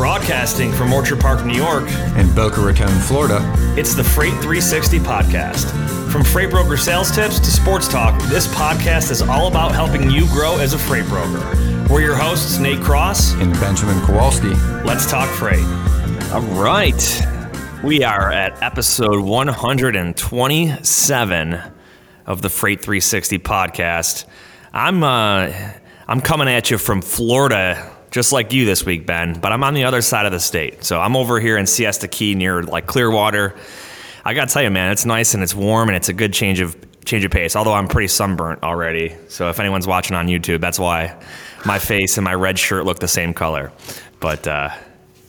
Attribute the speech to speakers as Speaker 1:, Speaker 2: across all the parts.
Speaker 1: Broadcasting from Orchard Park, New York,
Speaker 2: and Boca Raton, Florida.
Speaker 1: it's the Freight 360 podcast. From freight broker sales tips to sports talk, this podcast is all about helping you grow as a freight broker. We're your hosts, Nate Cross.
Speaker 2: And Benjamin Kowalski.
Speaker 1: Let's talk freight. All right. We are at episode 127 of the Freight 360 podcast. I'm uh, I'm coming at you from Florida, just like you this week, Ben. But I'm on the other side of the state, so I'm over here in Siesta Key near like Clearwater. I gotta tell you, man, it's nice and it's warm and it's a good change of change of pace. Although I'm pretty sunburnt already, so if anyone's watching on YouTube, that's why my face and my red shirt look the same color. But uh,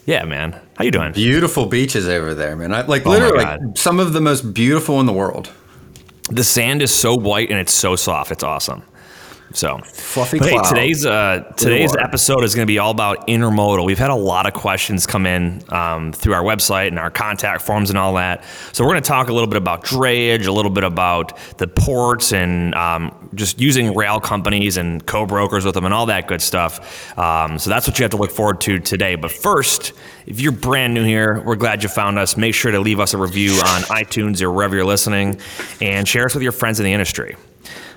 Speaker 1: yeah, man, how you doing?
Speaker 2: Beautiful beaches over there, man. I, like
Speaker 1: Oh
Speaker 2: literally like, some of the most beautiful in the world.
Speaker 1: The sand is so white and it's so soft. It's awesome. So,
Speaker 2: Fluffy
Speaker 1: but hey,
Speaker 2: cloud.
Speaker 1: today's uh, today's episode is going to be all about intermodal. We've had a lot of questions come in um, through our website and our contact forms and all that. So we're going to talk a little bit about drayage, a little bit about the ports, and um, just using rail companies and co-brokers with them and all that good stuff. Um, so that's what you have to look forward to today. But first, if you're brand new here, we're glad you found us. Make sure to leave us a review on iTunes or wherever you're listening, and share us with your friends in the industry.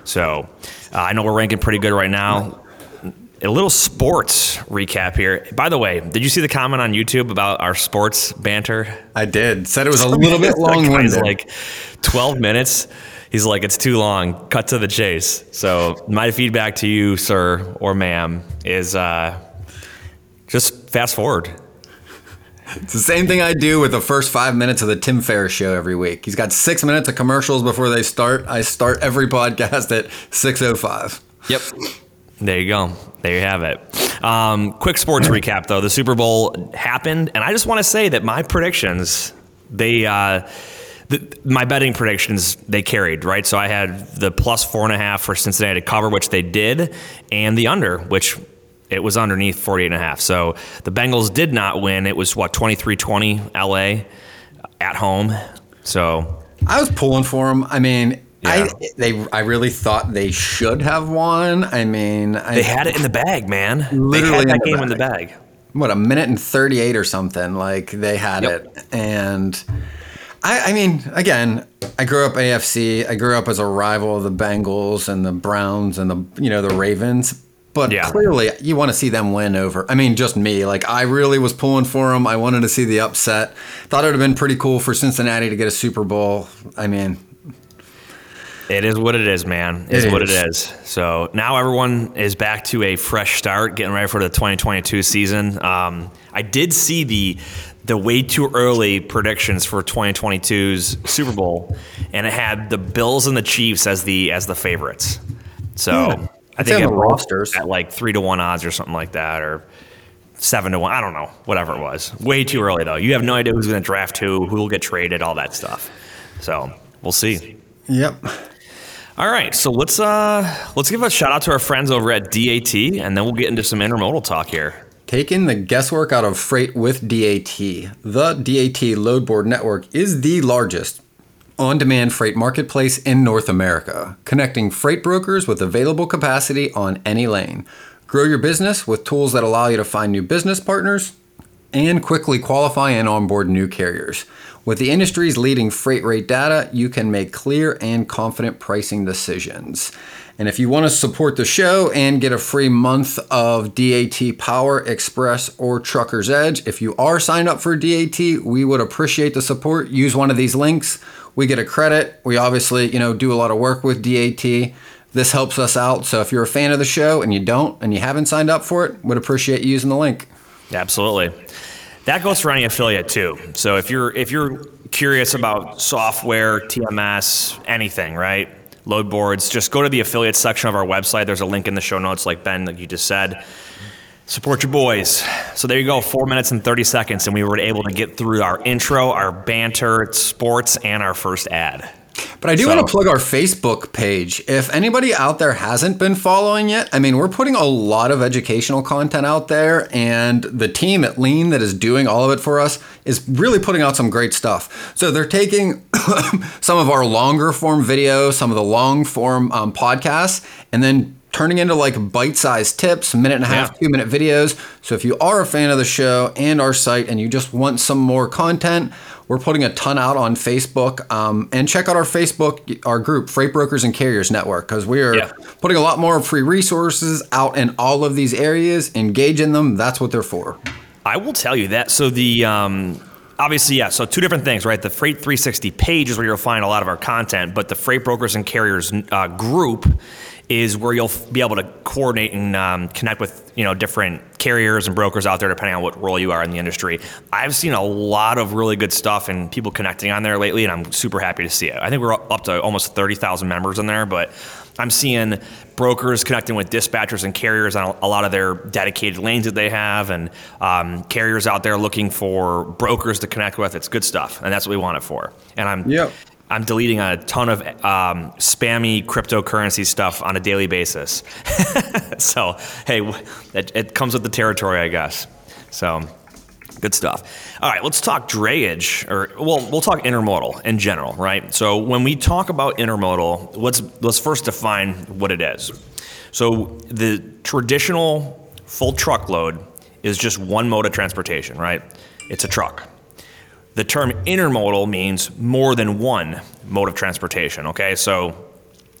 Speaker 1: So uh, I know we're ranking pretty good right now. A little sports recap here. By the way, did you see the comment on YouTube about our sports banter?
Speaker 2: I did. Said it was a little bit long winded.
Speaker 1: like 12 minutes. He's like, it's too long. Cut to the chase. So my feedback to you, sir or ma'am, is uh, just fast forward.
Speaker 2: It's the same thing I do with the first five minutes of the Tim Ferriss show every week. He's got six minutes of commercials before they start. I start every podcast at six oh five.
Speaker 1: Yep. There you go. There you have it. Um, quick sports recap, though. The Super Bowl happened, and I just want to say that my predictions, they, uh, the, my betting predictions, they carried, right? So I had the plus four and a half for Cincinnati to cover, which they did, and the under, which it was underneath 48 and a half. So the Bengals did not win. It was, what, 23 20 LA at home. So
Speaker 2: I was pulling for them. I mean,
Speaker 1: Yeah.
Speaker 2: I they I really thought they should have won. I mean, I,
Speaker 1: they had it in the bag, man. they
Speaker 2: Literally
Speaker 1: had
Speaker 2: in
Speaker 1: that
Speaker 2: the
Speaker 1: game in the
Speaker 2: bag.
Speaker 1: bag.
Speaker 2: what a minute and 38 or something like they had
Speaker 1: Yep.
Speaker 2: it and I, I mean again i grew up afc i grew up as a rival of the bengals and the browns and the you know the ravens but
Speaker 1: Yeah.
Speaker 2: clearly you want to see them win over i mean just me like i really was pulling for them i wanted to see the upset thought it would have been pretty cool for cincinnati to get a super bowl i mean
Speaker 1: It is what it is, man. It is
Speaker 2: It
Speaker 1: what it
Speaker 2: is.
Speaker 1: is. So now everyone is back to a fresh start, getting ready for the 2022 season. Um, I did see the the way too early predictions for 2022's Super Bowl, and it had the Bills and the Chiefs as the as the favorites. So
Speaker 2: Yeah.
Speaker 1: I think
Speaker 2: on the rosters.
Speaker 1: at like three to one odds or something like that, or seven to one. I don't know, whatever it was. Way too early though. You have no idea who's going to draft who, who will get traded, all that stuff. So we'll see.
Speaker 2: yep
Speaker 1: All right, so let's uh let's give a shout out to our friends over at DAT, and then we'll get into some intermodal talk here.
Speaker 2: Taking the guesswork out of freight with DAT. The DAT load board network is the largest on demand freight marketplace in North America, connecting freight brokers with available capacity on any lane. Grow your business with tools that allow you to find new business partners and quickly qualify and onboard new carriers. With the industry's leading freight rate data, you can make clear and confident pricing decisions. And if you want to support the show and get a free month of DAT Power, Express, or Trucker's Edge, if you are signed up for DAT, we would appreciate the support. Use one of these links. We get a credit. We obviously, you know, do a lot of work with DAT. This helps us out. So if you're a fan of the show and you don't and you haven't signed up for it, would appreciate you using the link.
Speaker 1: Absolutely. That goes for any affiliate too. So if you're if you're curious about software, TMS, anything, right? Load boards, just go to the affiliate section of our website. There's a link in the show notes, like Ben, like you just said. Support your boys. So there you go, four minutes and 30 seconds, and we were able to get through our intro, our banter, sports, and our first ad.
Speaker 2: But I do
Speaker 1: So-
Speaker 2: want to plug our Facebook page. If anybody out there hasn't been following yet, I mean, we're putting a lot of educational content out there, and the team at Lean that is doing all of it for us is really putting out some great stuff. So they're taking some of our longer form videos, some of the long form um, podcasts, and then turning into like bite-sized tips, minute and a half,
Speaker 1: Yeah.
Speaker 2: two minute videos. So if you are a fan of the show and our site and you just want some more content, we're putting a ton out on Facebook. Um, and check out our Facebook, our group, Freight Brokers and Carriers Network, because we are
Speaker 1: Yeah.
Speaker 2: putting a lot more free resources out in all of these areas. Engage in them. That's what they're for.
Speaker 1: I will tell you that. So the um, obviously, yeah. So two different things, right? The Freight 360 page is where you'll find a lot of our content, but the Freight Brokers and Carriers uh, group is where you'll be able to coordinate and um, connect with you know different carriers and brokers out there, depending on what role you are in the industry. I've seen a lot of really good stuff and people connecting on there lately, and I'm super happy to see it. I think we're up to almost 30,000 members in there, but I'm seeing brokers connecting with dispatchers and carriers on a lot of their dedicated lanes that they have, and um, carriers out there looking for brokers to connect with. It's good stuff, and that's what we want it for. And I'm
Speaker 2: Yep.
Speaker 1: I'm deleting a ton of um, spammy cryptocurrency stuff on a daily basis. so hey, it, it comes with the territory, I guess. So good stuff. All right, let's talk drayage, or well, we'll talk intermodal in general, right? So when we talk about intermodal, let's let's first define what it is. So the traditional full truckload is just one mode of transportation, right? It's a truck. The term intermodal means more than one mode of transportation, okay? So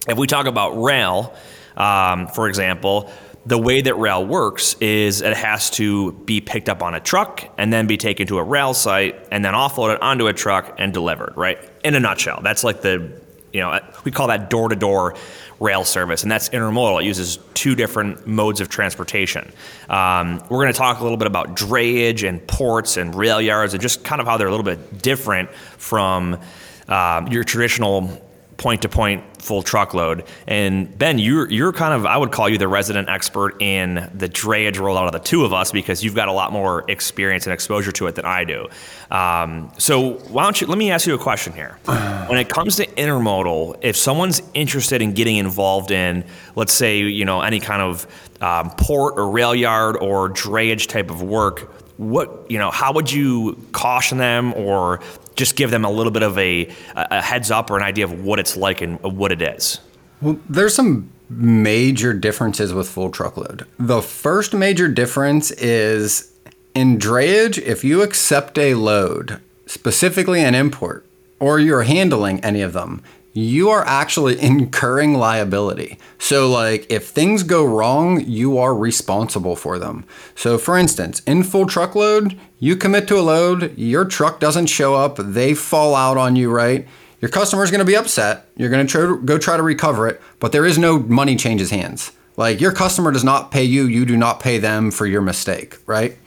Speaker 1: if we talk about rail, um, for example, the way that rail works is it has to be picked up on a truck and then be taken to a rail site and then offloaded onto a truck and delivered, right? In a nutshell, that's like the, you know, we call that door to door rail service, and that's intermodal. It uses two different modes of transportation. Um, we're going to talk a little bit about drayage and ports and rail yards and just kind of how they're a little bit different from um, your traditional point to point full truckload. And Ben, you're you're kind of I would call you the resident expert in the drayage rollout of the two of us because you've got a lot more experience and exposure to it than I do. Um, so why don't you let me ask you a question here? When it comes to intermodal, if someone's interested in getting involved in, let's say you know any kind of um, port or rail yard or drayage type of work, what you know how would you caution them or just give them a little bit of a, a heads up or an idea of what it's like and what it is
Speaker 2: Well, there's some major differences with full truckload. The first major difference is in drayage, if you accept a load, specifically an import, or you're handling any of them, you are actually incurring liability. So, like, if things go wrong, you are responsible for them. So, for instance, in full truckload, you commit to a load, your truck doesn't show up, they fall out on you, right? Your customer's to be upset. You're to try go try to recover it, but there is no money changes hands. Like your customer does not pay you, you do not pay them for your mistake, right?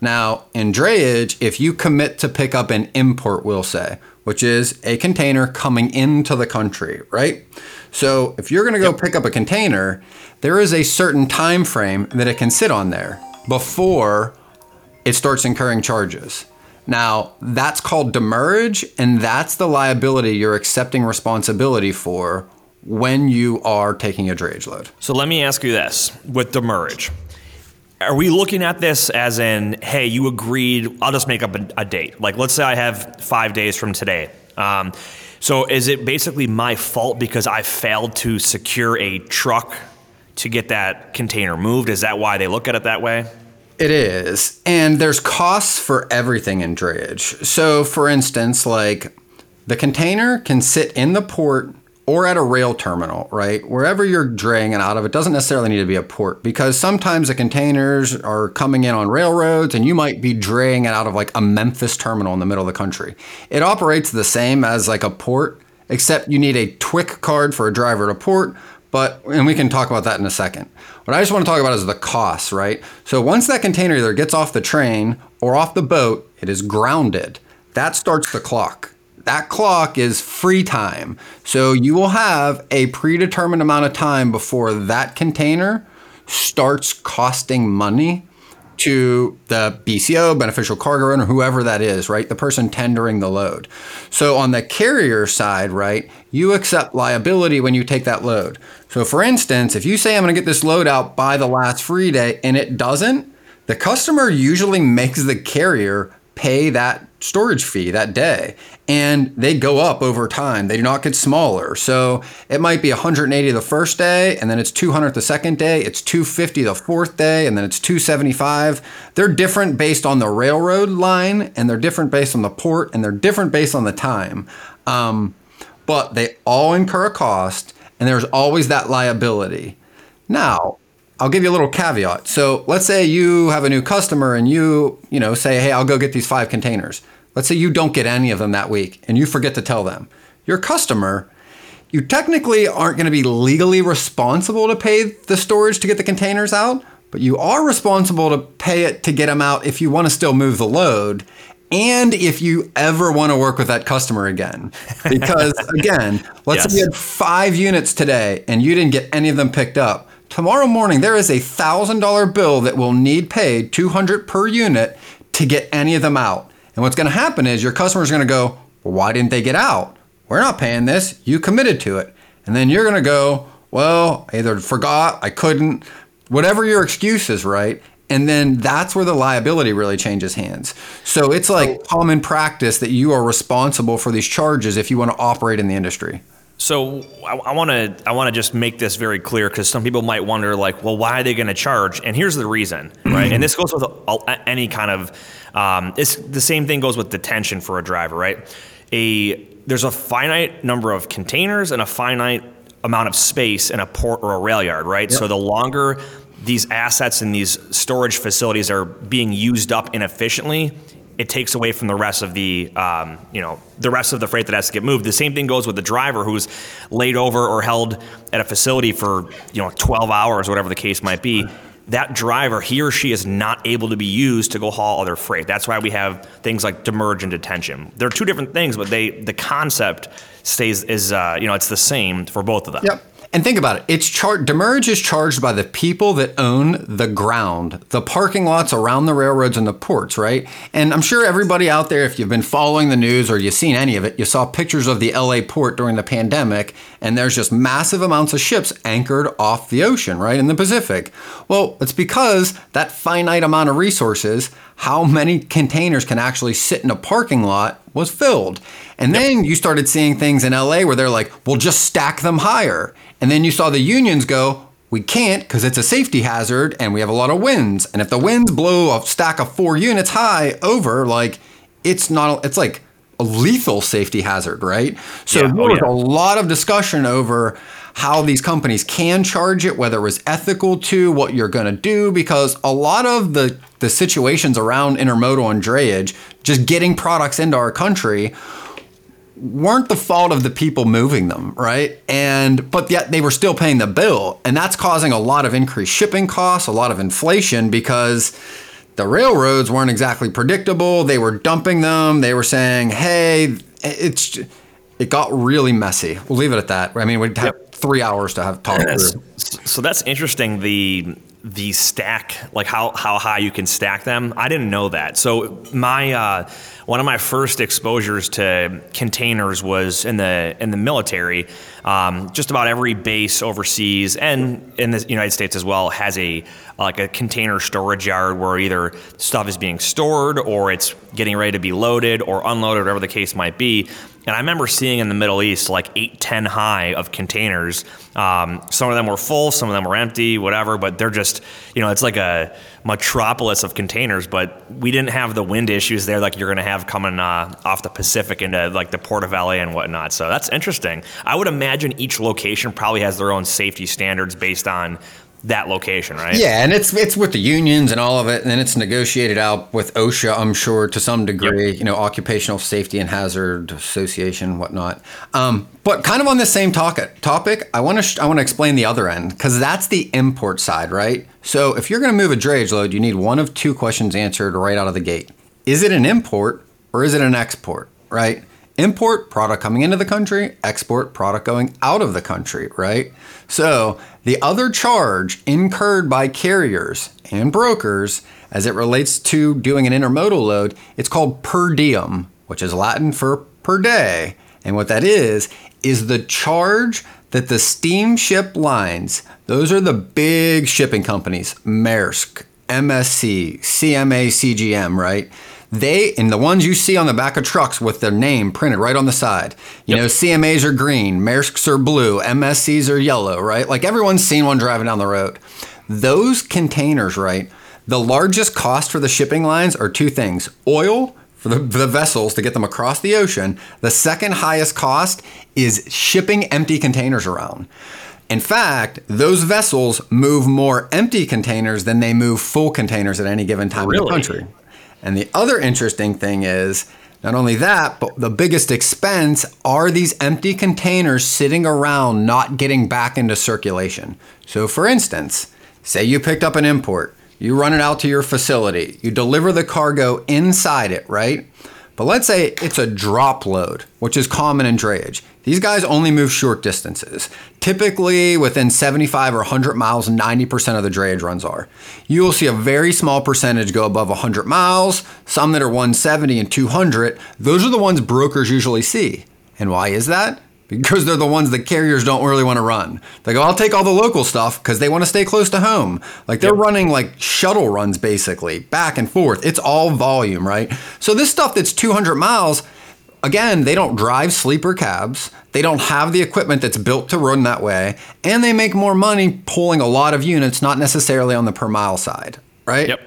Speaker 2: Now, in drayage, if you commit to pick up an import, we'll say, which is a container coming into the country, right? So, if you're going to go pick up a container, there is a certain time frame that it can sit on there before it starts incurring charges. Now, that's called demurrage, and that's the liability you're accepting responsibility for when you are taking a drayage load.
Speaker 1: so let me ask you this with demurrage are we looking at this as in hey you agreed i'll just make up a, a date like let's say i have five days from today um, so is it basically my fault because i failed to secure a truck to get that container moved is that why they look at it that way
Speaker 2: It is. And there's costs for everything in drayage. So, for instance, like the container can sit in the port or at a rail terminal, right? Wherever you're draying it out of, it doesn't necessarily need to be a port because sometimes the containers are coming in on railroads and you might be draying it out of like a Memphis terminal in the middle of the country. It operates the same as like a port, except you need a TWIC card for a driver to port, but and we can talk about that in a second. What I just want to talk about is the costs, right? So once that container either gets off the train or off the boat, it is grounded. That starts the clock. That clock is free time. So you will have a predetermined amount of time before that container starts costing money to the BCO, beneficial cargo owner, whoever that is, right? The person tendering the load. So on the carrier side, right, you accept liability when you take that load. So for instance, if you say I'm going to get this load out by the last free day and it doesn't, the customer usually makes the carrier pay that storage fee that day and they go up over time. They do not get smaller. So it might be 180 the first day and then it's 200 the second day it's 250 the fourth day and then it's 275 they're different based on the railroad line and they're different based on the port and they're different based on the time. Um, but they all incur a cost and there's always that liability. Now I'll give you a little caveat. So let's say you have a new customer and you, you know, say, hey, I'll go get these five containers. Let's say you don't get any of them that week and you forget to tell them. Your customer, you technically aren't going to be legally responsible to pay the storage to get the containers out, but you are responsible to pay it to get them out if you want to still move the load and if you ever want to work with that customer again. Because again, let's yes. say you had five units today and you didn't get any of them picked up Tomorrow morning, there is a $1,000 bill that will need paid, 200 per unit, to get any of them out. And what's going to happen is your customer is going to go, well, why didn't they get out? We're not paying this. You committed to it. And then you're going to go, well, I either forgot, I couldn't, whatever your excuse is, right? And then that's where the liability really changes hands. So it's like common practice that you are responsible for these charges if you want to operate in the industry.
Speaker 1: So I want to I want to just make this very clear because some people might wonder like, well, why are they going to charge? And here's the reason, right? and this goes with any kind of um, it's the same thing goes with detention for a driver, right? A there's a finite number of containers and a finite amount of space in a port or a rail yard, right? Yep. So the longer these assets and these storage facilities are being used up inefficiently, it takes away from the rest of the um, you know the rest of the freight that has to get moved. The same thing goes with the driver who's laid over or held at a facility for you know 12 hours, or whatever the case might be. That driver, he or she is not able to be used to go haul other freight. That's why we have things like demurrage and detention. They're two different things, but they the concept stays is uh, you know it's the same for both of them.
Speaker 2: Yep. And think about it. It's char- demurrage is charged by the people that own the ground, the parking lots around the railroads and the ports, right? And I'm sure everybody out there, if you've been following the news or you've seen any of it, you saw pictures of the LA port during the pandemic, and there's just massive amounts of ships anchored off the ocean, right, in the Pacific. Well, it's because that finite amount of resources, how many containers can actually sit in a parking lot, was filled. And then you started seeing things in LA where they're like, well, just stack them higher. And then you saw the unions go, we can't because it's a safety hazard and we have a lot of winds. And if the winds blow a stack of four units high over, like it's not, it's like a lethal safety hazard, right? So yeah. there oh, was oh, yeah. a lot of discussion over how these companies can charge it, whether it was ethical to what you're going to do, because a lot of the, the situations around intermodal and drayage, just getting products into our country, weren't the fault of the people moving them, right? And but yet they were still paying the bill, and that's causing a lot of increased shipping costs, a lot of inflation because the railroads weren't exactly predictable. They were dumping them. They were saying, "Hey, it's it got really messy." We'll leave it at that. I mean, we'd have yep. Three hours to have talk through.
Speaker 1: So that's interesting. The the stack, like how how high you can stack them. I didn't know that. So my uh, one of my first exposures to containers was in the in the military. Um, just about every base overseas and in the United States as well has a like a container storage yard where either stuff is being stored or it's getting ready to be loaded or unloaded, whatever the case might be. And I remember seeing in the Middle East like eight, ten high of containers. Um, some of them were full, some of them were empty, whatever. But they're just, you know, it's like a metropolis of containers. But we didn't have the wind issues there like you're going to have coming uh, off the Pacific into like the Port of LA and whatnot. So that's interesting. I would imagine each location probably has their own safety standards based on that location, right?
Speaker 2: Yeah, and it's it's with the unions and all of it, and then it's negotiated out with OSHA, I'm sure, to some degree. Yep. You know, Occupational Safety and Hazard Association, whatnot. Um, but kind of on the same topic, topic, I want to sh- I want to explain the other end because that's the import side, right? So if you're going to move a drayage load, you need one of two questions answered right out of the gate: Is it an import or is it an export? Right? Import product coming into the country, export product going out of the country, right? So, the other charge incurred by carriers and brokers as it relates to doing an intermodal load, it's called per diem, which is Latin for per day. And what that is, is the charge that the steamship lines, those are the big shipping companies, Maersk, MSC, CMA, CGM, right? They and the ones you see on the back of trucks with their name printed right on the side. You
Speaker 1: Yep.
Speaker 2: know, CMAs are green, Maersk's are blue, MSCs are yellow, right? Like everyone's seen one driving down the road. Those containers, right? The largest cost for the shipping lines are two things: oil for the, for the vessels to get them across the ocean. The second highest cost is shipping empty containers around. In fact, those vessels move more empty containers than they move full containers at any given time in the country. And the other interesting thing is not only that, but the biggest expense are these empty containers sitting around not getting back into circulation. So, for instance, say you picked up an import, you run it out to your facility, you deliver the cargo inside it, right? But let's say it's a drop load, which is common in drayage. These guys only move short distances. Typically, within 75 or 100 miles, 90% of the drayage runs are. You will see a very small percentage go above 100 miles, some that are 170 and 200. Those are the ones brokers usually see. And why is that? Because they're the ones that carriers don't really want to run. They go, I'll take all the local stuff because they want to stay close to home. Like they're running like shuttle runs basically, back and forth. It's all volume, right? So this stuff that's 200 miles, again, they don't drive sleeper cabs. They don't have the equipment that's built to run that way. And they make more money pulling a lot of units, not necessarily on the per mile side, right?
Speaker 1: Yep.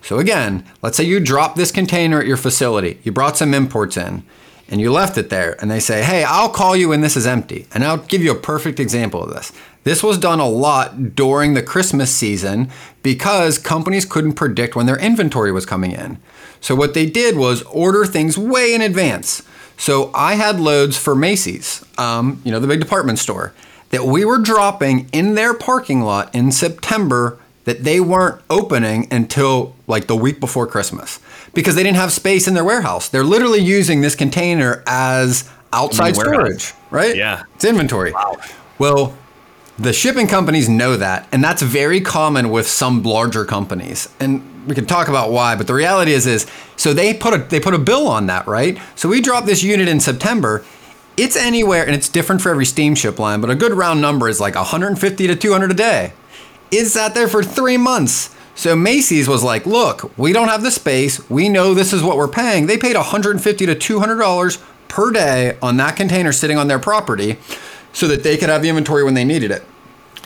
Speaker 2: So again, let's say you drop this container at your facility. You brought some imports in and you left it there and they say, "Hey, I'll call you when this is empty." And I'll give you a perfect example of this. This was done a lot during the Christmas season because companies couldn't predict when their inventory was coming in. So what they did was order things way in advance. So I had loads for Macy's, um, you know, the big department store, that we were dropping in their parking lot in September that they weren't opening until like the week before Christmas because they didn't have space in their warehouse. They're literally using this container as outside storage, right?
Speaker 1: Yeah.
Speaker 2: It's inventory. Wow. Well, the shipping companies know that, and that's very common with some larger companies. And we can talk about why, but the reality is is so they put a they put a bill on that, right? So we dropped this unit in September. It's anywhere and it's different for every steamship line, but a good round number is like 150 to 200 a day. Is that there for 3 months? So Macy's was like, "Look, we don't have the space. We know this is what we're paying." They paid $150 to 200 dollars per day on that container sitting on their property so that they could have the inventory when they needed it.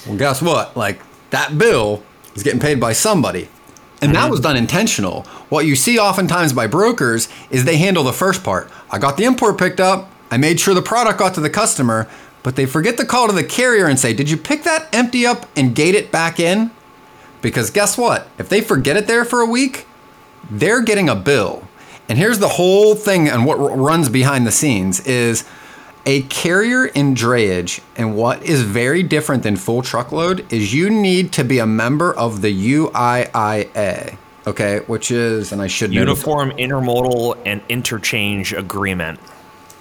Speaker 2: Well, guess what? Like that bill is getting paid by somebody. And that was done intentional. What you see oftentimes by brokers is they handle the first part. I got the import picked up, I made sure the product got to the customer, but they forget to call to the carrier and say, Did you pick that empty up and gate it back in? Because guess what? If they forget it there for a week, they're getting a bill. And here's the whole thing and what runs behind the scenes is a carrier in drayage and what is very different than full truckload is you need to be a member of the UIIA, okay, which is and I should
Speaker 1: Uniform Intermodal and Interchange Agreement.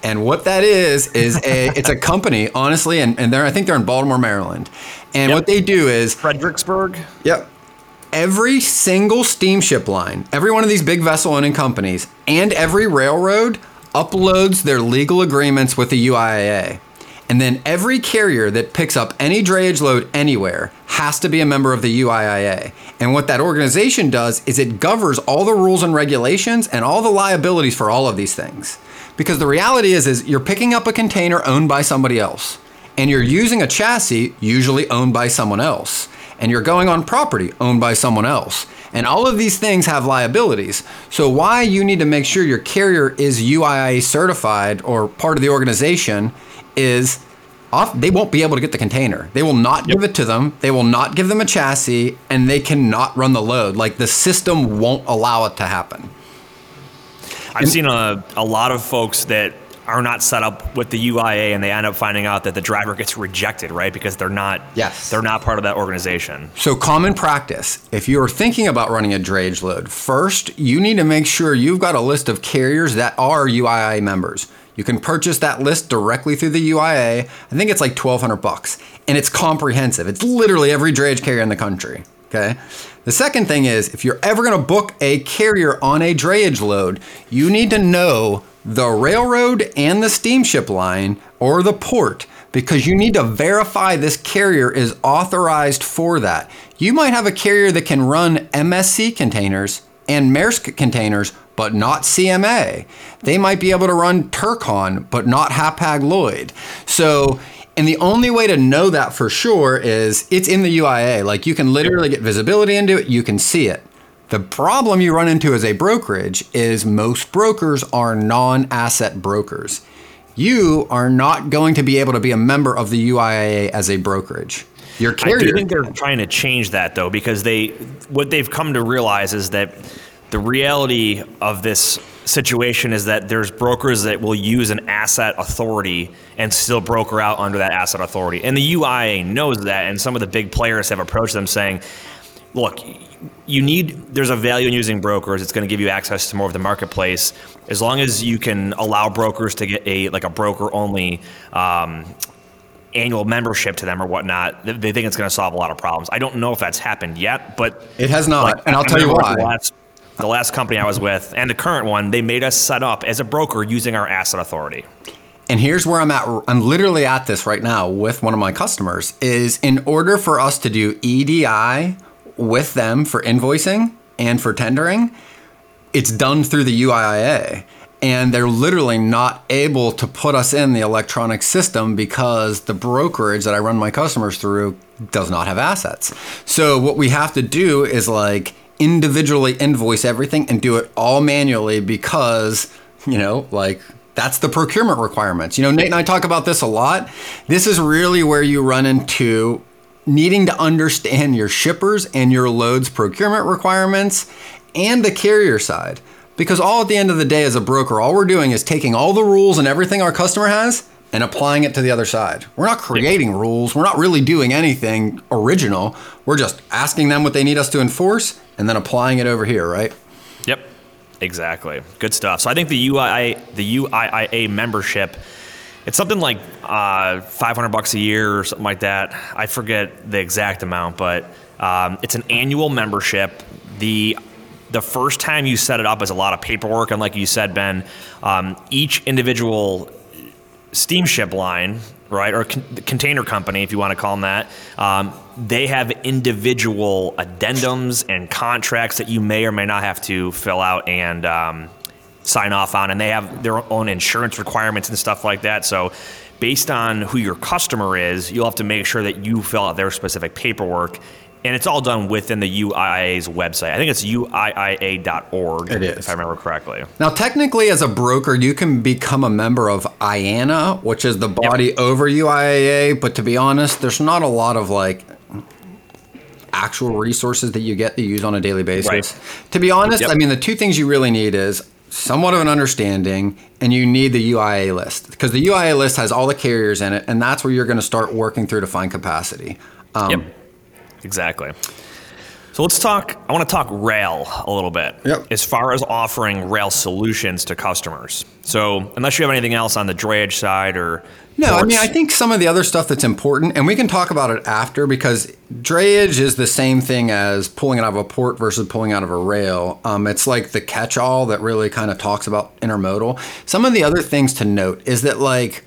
Speaker 2: And what that is is a it's a company, honestly, and, and they're I think they're in Baltimore, Maryland. And
Speaker 1: Yep.
Speaker 2: what they do is
Speaker 1: Fredericksburg.
Speaker 2: Yep. Every single steamship line, every one of these big vessel owning companies, and every railroad uploads their legal agreements with the UIA. And then every carrier that picks up any drayage load anywhere has to be a member of the UIIA. And what that organization does is it governs all the rules and regulations and all the liabilities for all of these things. Because the reality is is you're picking up a container owned by somebody else and you're using a chassis usually owned by someone else and you're going on property owned by someone else. And all of these things have liabilities. So why you need to make sure your carrier is uia certified or part of the organization is off they won't be able to get the container. They will not give it to them. They will not give them a chassis and they cannot run the load. Like the system won't allow it to happen
Speaker 1: I've seen a, a lot of folks that are not set up with the UIA and they end up finding out that the driver gets rejected, right? Because they're not
Speaker 2: Yes.
Speaker 1: they're not part of that organization.
Speaker 2: So, common practice if you're thinking about running a drayage load, first you need to make sure you've got a list of carriers that are UIA members. You can purchase that list directly through the UIA. I think it's like 1200 bucks and it's comprehensive. It's literally every drayage carrier in the country. Okay. The second thing is if you're ever going to book a carrier on a drayage load, you need to know the railroad and the steamship line or the port because you need to verify this carrier is authorized for that. You might have a carrier that can run MSC containers and Maersk containers, but not CMA. They might be able to run Turkon, but not Hapag Lloyd. So, and the only way to know that for sure is it's in the UIA. Like you can literally get visibility into it, you can see it. The problem you run into as a brokerage is most brokers are non asset brokers. You are not going to be able to be a member of the UIA as a brokerage. Your carrier.
Speaker 1: I do think they're trying to change that though, because they what they've come to realize is that the reality of this situation is that there's brokers that will use an asset authority and still broker out under that asset authority. And the UIA knows that, and some of the big players have approached them saying, look, you need there's a value in using brokers. It's going to give you access to more of the marketplace as long as you can allow brokers to get a like a broker only um, annual membership to them or whatnot. They think it's going to solve a lot of problems. I don't know if that's happened yet, but
Speaker 2: it has not, like, and I'll tell you why.
Speaker 1: The last, company I was with and the current one, they made us set up as a broker using our asset authority.
Speaker 2: And here's where I'm at. I'm literally at this right now with one of my customers. Is in order for us to do EDI with them for invoicing and for tendering, it's done through the UIA. And they're literally not able to put us in the electronic system because the brokerage that I run my customers through does not have assets. So, what we have to do is like individually invoice everything and do it all manually because, you know, like that's the procurement requirements. You know, Nate and I talk about this a lot. This is really where you run into needing to understand your shippers and your loads procurement requirements and the carrier side. Because all at the end of the day, as a broker, all we're doing is taking all the rules and everything our customer has and applying it to the other side. We're not creating rules. We're not really doing anything original. We're just asking them what they need us to enforce and then applying it over here, right?
Speaker 1: Yep. Exactly. Good stuff. So I think the UIA, the UIIA membership it's something like uh, 500 bucks a year or something like that. I forget the exact amount, but um, it's an annual membership. The the first time you set it up is a lot of paperwork, and like you said, Ben, um, each individual steamship line, right, or con- container company, if you want to call them that, um, they have individual addendums and contracts that you may or may not have to fill out and um, sign off on, and they have their own insurance requirements and stuff like that. So, based on who your customer is, you'll have to make sure that you fill out their specific paperwork. And it's all done within the UIA's website. I think it's uiia.org,
Speaker 2: it is.
Speaker 1: if I remember correctly.
Speaker 2: Now, technically, as a broker, you can become a member of IANA, which is the body yep. over UIA. But to be honest, there's not a lot of like actual resources that you get to use on a daily basis. Right. To be honest, yep. I mean, the two things you really need is somewhat of an understanding and you need the UIA list because the UIA list has all the carriers in it and that's where you're going to start working through to find capacity.
Speaker 1: Um, yep. Exactly. So let's talk. I want to talk rail a little bit.
Speaker 2: Yep.
Speaker 1: As far as offering rail solutions to customers. So unless you have anything else on the drayage side or
Speaker 2: no, ports. I mean I think some of the other stuff that's important, and we can talk about it after because drayage is the same thing as pulling out of a port versus pulling out of a rail. Um, it's like the catch-all that really kind of talks about intermodal. Some of the other things to note is that like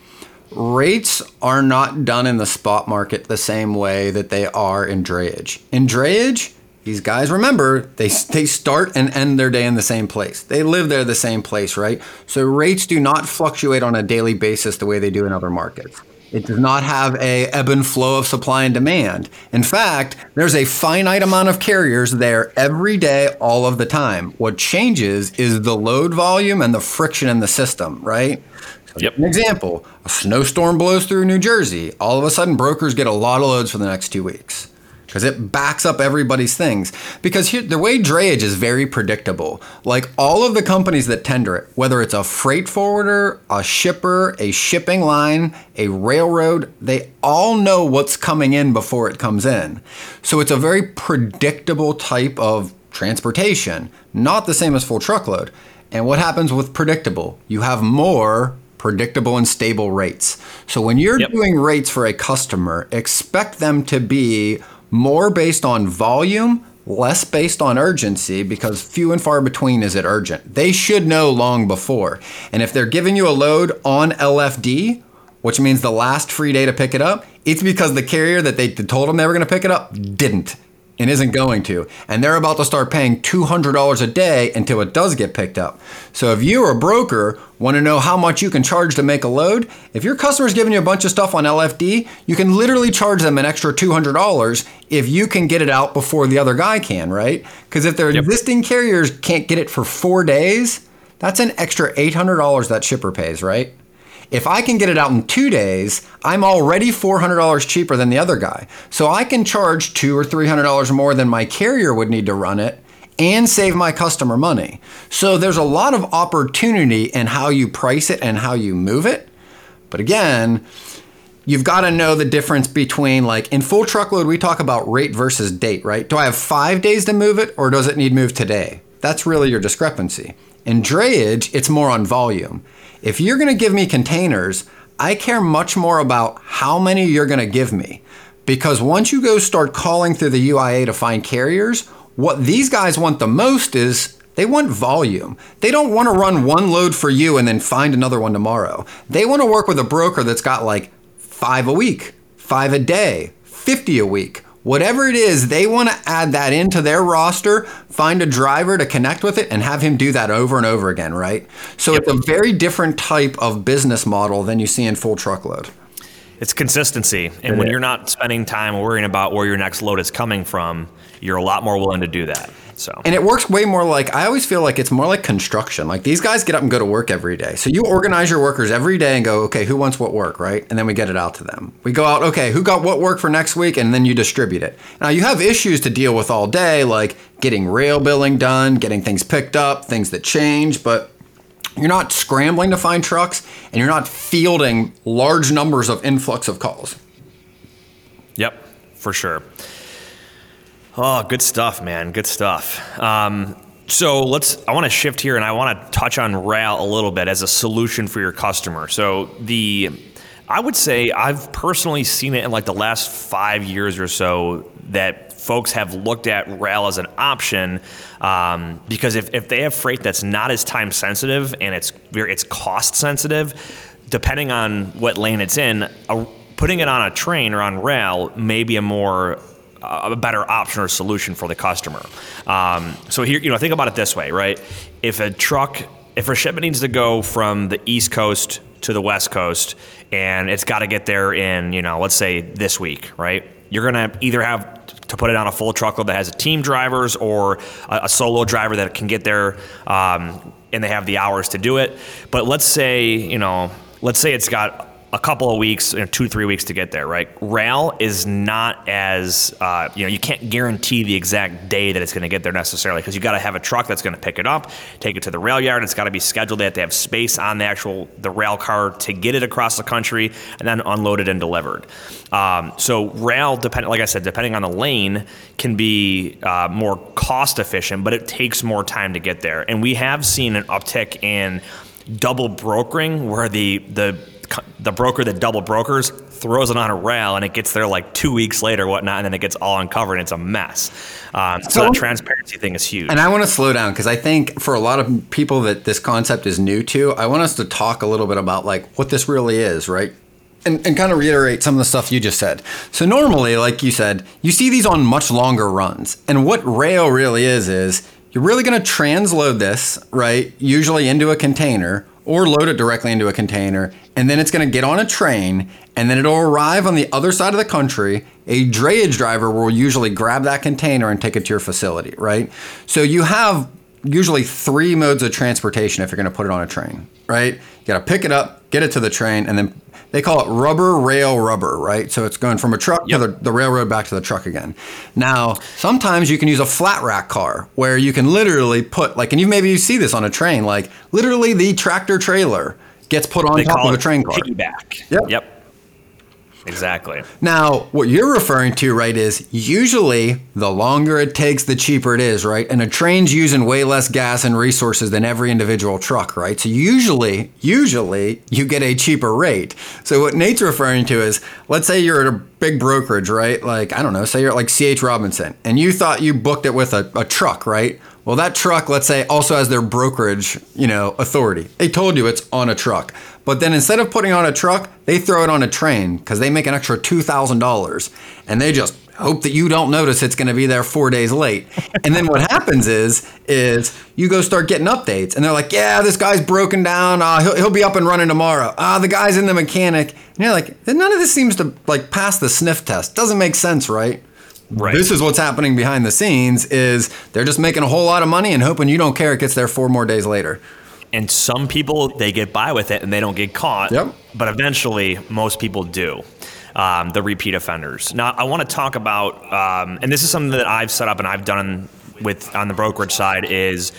Speaker 2: rates are not done in the spot market the same way that they are in drayage. In drayage these guys remember they they start and end their day in the same place. They live there the same place, right? So rates do not fluctuate on a daily basis the way they do in other markets. It does not have a ebb and flow of supply and demand. In fact, there's a finite amount of carriers there every day, all of the time. What changes is the load volume and the friction in the system, right?
Speaker 1: Yep.
Speaker 2: An example: a snowstorm blows through New Jersey. All of a sudden, brokers get a lot of loads for the next two weeks because it backs up everybody's things. Because here, the way drayage is very predictable. Like all of the companies that tender it, whether it's a freight forwarder, a shipper, a shipping line, a railroad, they all know what's coming in before it comes in. So it's a very predictable type of transportation, not the same as full truckload. And what happens with predictable? You have more predictable and stable rates. So when you're yep. doing rates for a customer, expect them to be more based on volume, less based on urgency because few and far between is it urgent. They should know long before. And if they're giving you a load on LFD, which means the last free day to pick it up, it's because the carrier that they told them they were going to pick it up didn't. And isn't going to. And they're about to start paying $200 a day until it does get picked up. So if you're a broker, want to know how much you can charge to make a load, if your customer's giving you a bunch of stuff on LFD, you can literally charge them an extra $200 if you can get it out before the other guy can, right? Because if their yep. existing carriers can't get it for four days, that's an extra $800 that shipper pays, right? If I can get it out in two days, I'm already $400 cheaper than the other guy. So I can charge two or $300 more than my carrier would need to run it and save my customer money. So there's a lot of opportunity in how you price it and how you move it. But again, you've got to know the difference between like in full truckload, we talk about rate versus date, right? Do I have five days to move it or does it need moved today? That's really your discrepancy. In drayage, it's more on volume. If you're going to give me containers, I care much more about how many you're going to give me. Because once you go start calling through the UIA to find carriers, what these guys want the most is they want volume. They don't want to run one load for you and then find another one tomorrow. They want to work with a broker that's got like five a week, five a day, 50 a week. Whatever it is, they want to add that into their roster, find a driver to connect with it, and have him do that over and over again, right? So yep. it's a very different type of business model than you see in full truckload.
Speaker 1: It's consistency. And when you're not spending time worrying about where your next load is coming from, you're a lot more willing to do that. So
Speaker 2: and it works way more like I always feel like it's more like construction. Like these guys get up and go to work every day. So you organize your workers every day and go, okay, who wants what work, right? And then we get it out to them. We go out, okay, who got what work for next week, and then you distribute it. Now you have issues to deal with all day, like getting rail billing done, getting things picked up, things that change, but you're not scrambling to find trucks and you're not fielding large numbers of influx of calls.
Speaker 1: Yep, for sure. Oh, good stuff, man. Good stuff. Um, so let's. I want to shift here, and I want to touch on rail a little bit as a solution for your customer. So the, I would say I've personally seen it in like the last five years or so that folks have looked at rail as an option um, because if, if they have freight that's not as time sensitive and it's it's cost sensitive, depending on what lane it's in, a, putting it on a train or on rail may be a more a better option or solution for the customer. Um, so here, you know, think about it this way, right? If a truck, if a shipment needs to go from the East Coast to the West Coast, and it's got to get there in, you know, let's say this week, right? You're gonna either have to put it on a full truckload that has a team drivers or a, a solo driver that can get there um, and they have the hours to do it. But let's say, you know, let's say it's got a couple of weeks, you know, two three weeks to get there, right? Rail is not as uh, you know you can't guarantee the exact day that it's going to get there necessarily because you got to have a truck that's going to pick it up, take it to the rail yard. It's got to be scheduled. They have to have space on the actual the rail car to get it across the country and then unloaded and delivered. Um, so rail, depending like I said, depending on the lane, can be uh, more cost efficient, but it takes more time to get there. And we have seen an uptick in double brokering where the the the broker that double brokers throws it on a rail and it gets there like two weeks later, whatnot, and then it gets all uncovered and it's a mess. Um, so, so the transparency thing is huge.
Speaker 2: And I want to slow down because I think for a lot of people that this concept is new to, I want us to talk a little bit about like what this really is, right? And, and kind of reiterate some of the stuff you just said. So normally, like you said, you see these on much longer runs. And what rail really is is you're really going to transload this, right? Usually into a container or load it directly into a container, and then it's going to get on a train, and then it'll arrive on the other side of the country. A drayage driver will usually grab that container and take it to your facility, right? So you have usually three modes of transportation if you're going to put it on a train, right? You got to pick it up, get it to the train, and then they call it rubber rail rubber, right? So it's going from a truck yep. to the, the, railroad back to the truck again. Now, sometimes you can use a flat rack car where you can literally put like, and you maybe you see this on a train, like literally the tractor trailer gets put on they top of a train car.
Speaker 1: Piggyback. Yep. Yep. Exactly.
Speaker 2: Now, what you're referring to, right, is usually the longer it takes, the cheaper it is, right? And a train's using way less gas and resources than every individual truck, right? So usually, usually you get a cheaper rate. So what Nate's referring to is, let's say you're at a big brokerage, right? Like, I don't know, say you're at like CH Robinson, and you thought you booked it with a, a truck, right? Well, that truck, let's say, also has their brokerage, you know, authority. They told you it's on a truck. But then instead of putting on a truck, they throw it on a train because they make an extra $2,000 and they just hope that you don't notice it's going to be there four days late. And then what happens is, is you go start getting updates, and they're like, "Yeah, this guy's broken down. Uh, he'll, he'll be up and running tomorrow. Ah, uh, the guy's in the mechanic." And you're like, none of this seems to like pass the sniff test. Doesn't make sense, right?
Speaker 1: Right.
Speaker 2: This is what's happening behind the scenes. Is they're just making a whole lot of money and hoping you don't care. It gets there four more days later.
Speaker 1: And some people they get by with it and they don't get caught.
Speaker 2: Yep.
Speaker 1: But eventually, most people do. Um, the repeat offenders. Now, I want to talk about, um, and this is something that I've set up and I've done with on the brokerage side is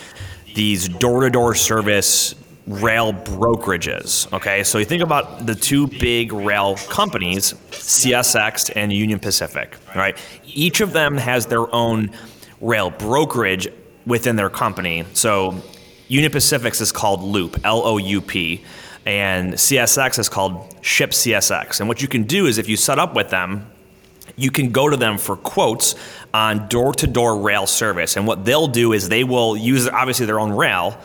Speaker 1: these door-to-door service rail brokerages. Okay, so you think about the two big rail companies, CSX and Union Pacific. Right, each of them has their own rail brokerage within their company. So Union Pacific's is called Loup, L O U P, and CSX is called Ship CSX. And what you can do is if you set up with them, you can go to them for quotes on door to door rail service. And what they'll do is they will use obviously their own rail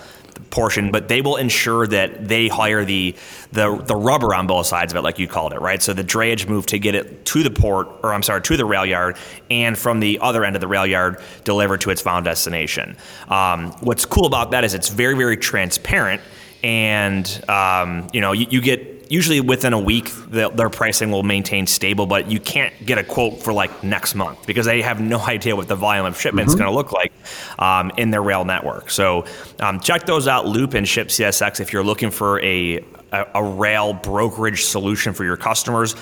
Speaker 1: portion, but they will ensure that they hire the the the rubber on both sides of it, like you called it, right? So the drayage move to get it to the port, or I'm sorry, to the rail yard, and from the other end of the rail yard delivered to its final destination. Um, what's cool about that is it's very very transparent, and um, you know you, you get usually within a week the, their pricing will maintain stable but you can't get a quote for like next month because they have no idea what the volume of shipments is mm-hmm. going to look like um, in their rail network so um, check those out Loup and ship csx if you're looking for a, a, a rail brokerage solution for your customers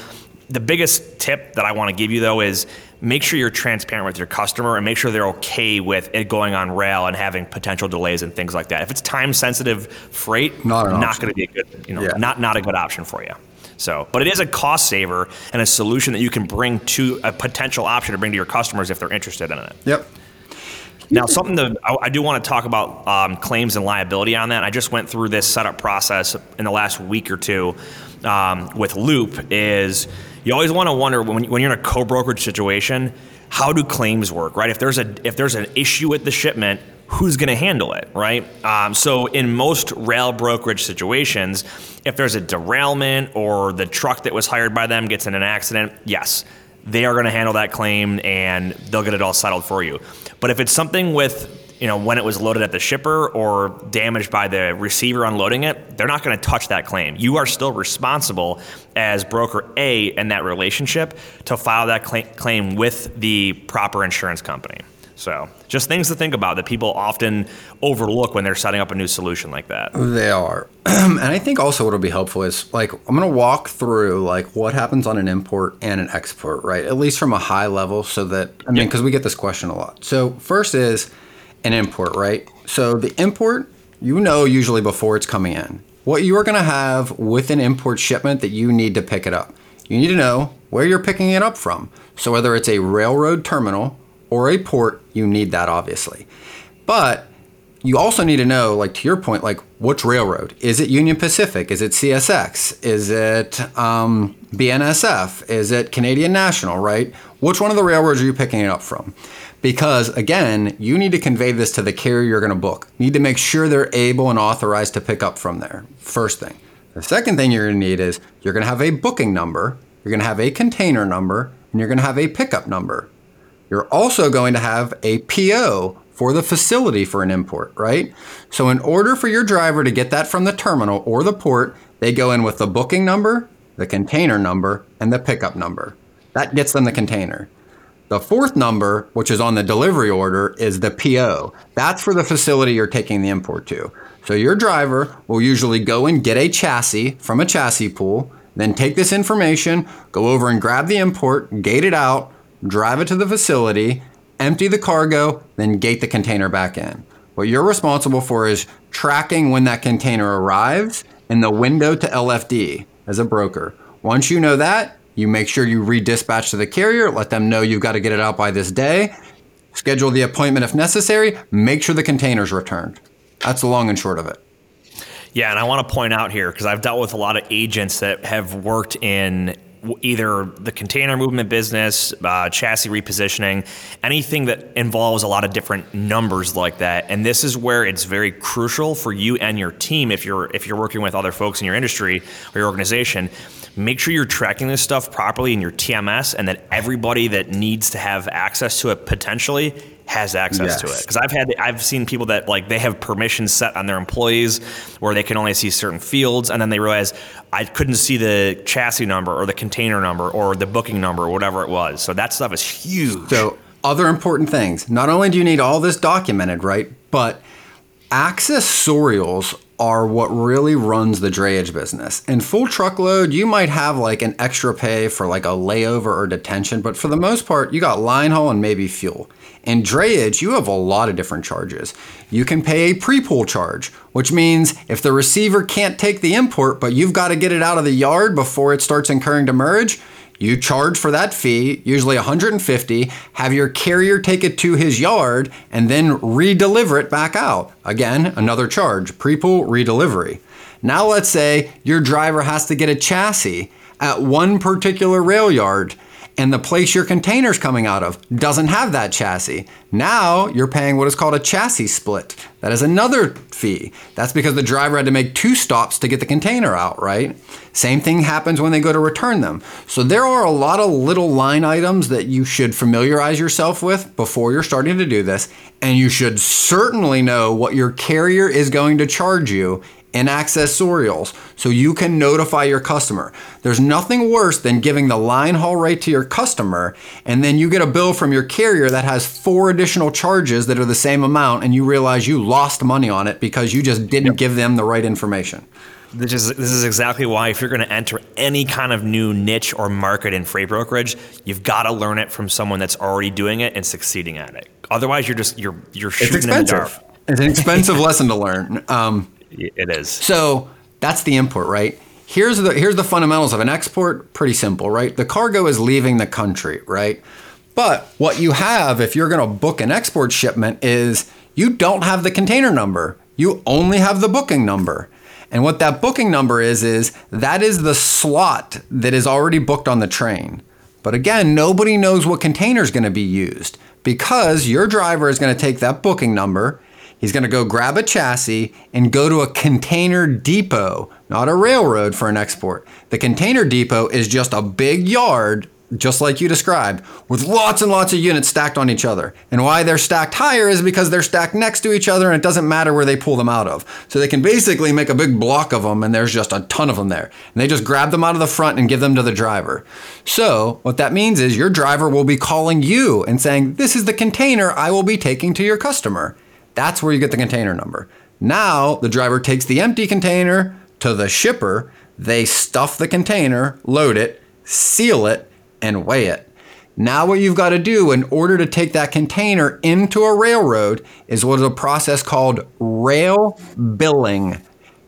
Speaker 1: the biggest tip that I want to give you though is make sure you're transparent with your customer and make sure they're okay with it going on rail and having potential delays and things like that. If it's time sensitive freight,
Speaker 2: not,
Speaker 1: not going to be a good, you know, yeah. not not a good option for you. So, but it is a cost saver and a solution that you can bring to a potential option to bring to your customers if they're interested in it.
Speaker 2: Yep.
Speaker 1: Now, something that I, I do want to talk about um, claims and liability on that. I just went through this setup process in the last week or two um, with Loup. Is you always want to wonder when, when you're in a co-brokerage situation, how do claims work, right? If there's a if there's an issue with the shipment, who's going to handle it, right? Um, so in most rail brokerage situations, if there's a derailment or the truck that was hired by them gets in an accident, yes, they are going to handle that claim and they'll get it all settled for you. But if it's something with you know, when it was loaded at the shipper or damaged by the receiver unloading it, they're not going to touch that claim. You are still responsible as broker A in that relationship to file that claim with the proper insurance company. So, just things to think about that people often overlook when they're setting up a new solution like that.
Speaker 2: They are. and I think also what'll be helpful is like I'm going to walk through like what happens on an import and an export, right? At least from a high level so that I mean because we get this question a lot. So, first is an import, right? So the import, you know usually before it's coming in. What you are going to have with an import shipment that you need to pick it up. You need to know where you're picking it up from. So whether it's a railroad terminal or a port, you need that obviously. But you also need to know, like to your point, like which railroad? Is it Union Pacific? Is it CSX? Is it um, BNSF? Is it Canadian National, right? Which one of the railroads are you picking it up from? Because again, you need to convey this to the carrier you're going to book. You need to make sure they're able and authorized to pick up from there. First thing. The second thing you're going to need is you're going to have a booking number, you're going to have a container number, and you're going to have a pickup number. You're also going to have a PO for the facility for an import, right? So in order for your driver to get that from the terminal or the port, they go in with the booking number, the container number, and the pickup number. That gets them the container. The fourth number, which is on the delivery order, is the PO. That's for the facility you're taking the import to. So your driver will usually go and get a chassis from a chassis pool, then take this information, go over and grab the import, gate it out, drive it to the facility, empty the cargo, then gate the container back in. What you're responsible for is tracking when that container arrives in the window to LFD as a broker. Once you know that, you make sure you redispatch to the carrier, let them know you've got to get it out by this day, schedule the appointment if necessary, make sure the container's returned. That's the long and short of it.
Speaker 1: Yeah, and I want to point out here because I've dealt with a lot of agents that have worked in either the container movement business, uh, chassis repositioning, anything that involves a lot of different numbers like that. And this is where it's very crucial for you and your team if you're if you're working with other folks in your industry or your organization make sure you're tracking this stuff properly in your TMS and that everybody that needs to have access to it potentially has access yes. to it because I've had I've seen people that like they have permissions set on their employees where they can only see certain fields and then they realize I couldn't see the chassis number or the container number or the booking number or whatever it was. So that stuff is huge.
Speaker 2: So other important things. Not only do you need all this documented, right? But accessorials are what really runs the drayage business. In full truckload, you might have like an extra pay for like a layover or detention, but for the most part, you got line haul and maybe fuel. In drayage, you have a lot of different charges. You can pay a pre-pull charge, which means if the receiver can't take the import, but you've got to get it out of the yard before it starts incurring demurrage, you charge for that fee, usually 150, have your carrier take it to his yard and then re-deliver it back out. Again, another charge, pre-pull, re-delivery. Now let's say your driver has to get a chassis at one particular rail yard and the place your container's coming out of doesn't have that chassis. Now you're paying what is called a chassis split. That is another fee. That's because the driver had to make two stops to get the container out, right? Same thing happens when they go to return them. So there are a lot of little line items that you should familiarize yourself with before you're starting to do this. And you should certainly know what your carrier is going to charge you and accessorials so you can notify your customer. There's nothing worse than giving the line haul rate to your customer and then you get a bill from your carrier that has four additional charges that are the same amount and you realize you lost money on it because you just didn't yep. give them the right information.
Speaker 1: This is, this is exactly why if you're going to enter any kind of new niche or market in freight brokerage, you've got to learn it from someone that's already doing it and succeeding at it. Otherwise, you're just you're you're shooting
Speaker 2: it's expensive.
Speaker 1: in the dark.
Speaker 2: It's an expensive lesson to learn. Um,
Speaker 1: it is.
Speaker 2: So that's the import, right? Here's the here's the fundamentals of an export. Pretty simple, right? The cargo is leaving the country, right? But what you have if you're going to book an export shipment is you don't have the container number. You only have the booking number. And what that booking number is is that is the slot that is already booked on the train. But again, nobody knows what container is going to be used because your driver is going to take that booking number He's going to go grab a chassis and go to a container depot, not a railroad for an export. The container depot is just a big yard, just like you described, with lots and lots of units stacked on each other. And why they're stacked higher is because they're stacked next to each other and it doesn't matter where they pull them out of. So they can basically make a big block of them and there's just a ton of them there. And they just grab them out of the front and give them to the driver. So what that means is your driver will be calling you and saying, This is the container I will be taking to your customer. That's where you get the container number. Now the driver takes the empty container to the shipper. They stuff the container, load it, seal it, and weigh it. Now, what you've got to do in order to take that container into a railroad is what is a process called rail billing.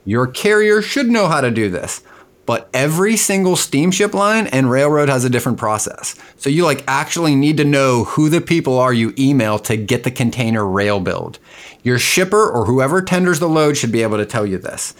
Speaker 2: Your carrier should know how to do this but every single steamship line and railroad has a different process. So you like actually need to know who the people are you email to get the container rail build. Your shipper or whoever tenders the load should be able to tell you this.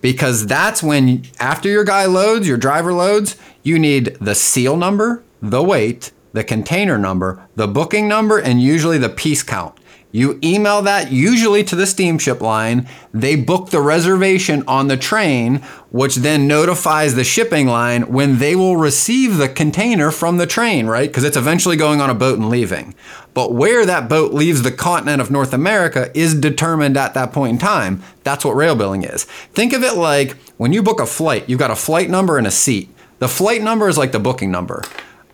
Speaker 2: Because that's when after your guy loads, your driver loads, you need the seal number, the weight, the container number, the booking number, and usually the piece count. You email that usually to the steamship line. They book the reservation on the train, which then notifies the shipping line when they will receive the container from the train, right? Because it's eventually going on a boat and leaving. But where that boat leaves the continent of North America is determined at that point in time. That's what rail billing is. Think of it like when you book a flight, you've got a flight number and a seat. The flight number is like the booking number.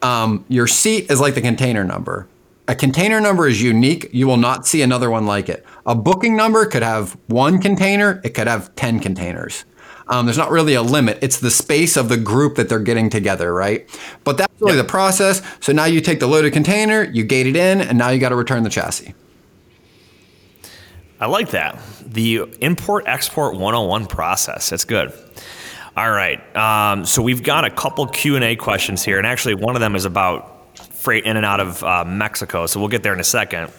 Speaker 2: Um, your seat is like the container number a container number is unique. You will not see another one like it. A booking number could have one container, it could have 10 containers. Um, there's not really a limit. It's the space of the group that they're getting together, right? But that's really yep. the process. So now you take the loaded container, you gate it in, and now you got to return the chassis.
Speaker 1: I like that. The import export 101 process. That's good. All right. Um, so we've got a couple Q and A questions here, and actually one of them is about freight in and out of uh, Mexico. So we'll get there in a second.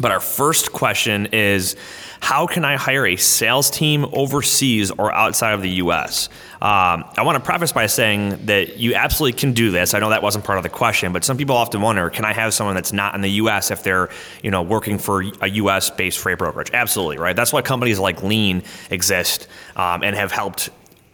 Speaker 1: But our first question is how can I hire a sales team overseas or outside of the US? Um, I want to preface by saying that you absolutely can do this. I know that wasn't part of the question, but some people often wonder can I have someone that's not in the US if they're you know, working for a US based freight brokerage? Absolutely, right? That's why companies like Lean exist um, and have helped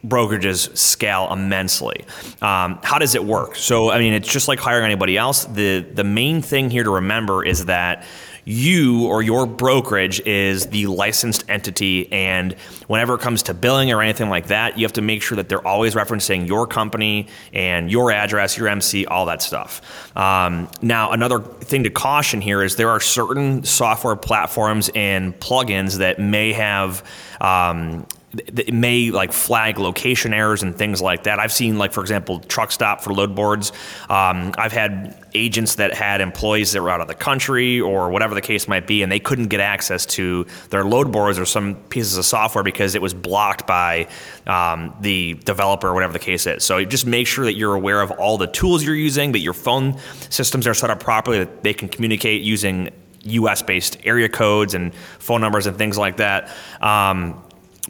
Speaker 1: brokerages scale immensely. Um, how does it work? So, I mean, it's just like hiring anybody else. The the main thing here to remember is that you or your brokerage is the licensed entity. And whenever it comes to billing or anything like that, you have to make sure that they're always referencing your company and your address, your MC, all that stuff. Um, now, another thing to caution here is there are certain software platforms and plugins that may have um, it may like flag location errors and things like that. I've seen like for example Truckstop for load boards. Um, I've had agents that had employees that were out of the country or whatever the case might be, and they couldn't get access to their load boards or some pieces of software because it was blocked by um, the developer or whatever the case is. So just make sure that you're aware of all the tools you're using, that your phone systems are set up properly, that they can communicate using US based area codes and phone numbers and things like that. Um,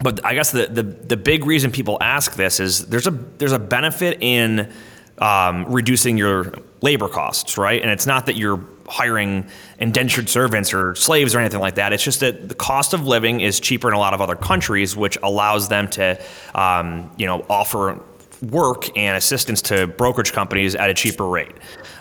Speaker 1: but I guess the, the the big reason people ask this is there's a there's a benefit in um, reducing your labor costs, right? And it's not that you're hiring indentured servants or slaves or anything like that. It's just that the cost of living is cheaper in a lot of other countries, which allows them to, um, you know, offer work and assistance to brokerage companies at a cheaper rate.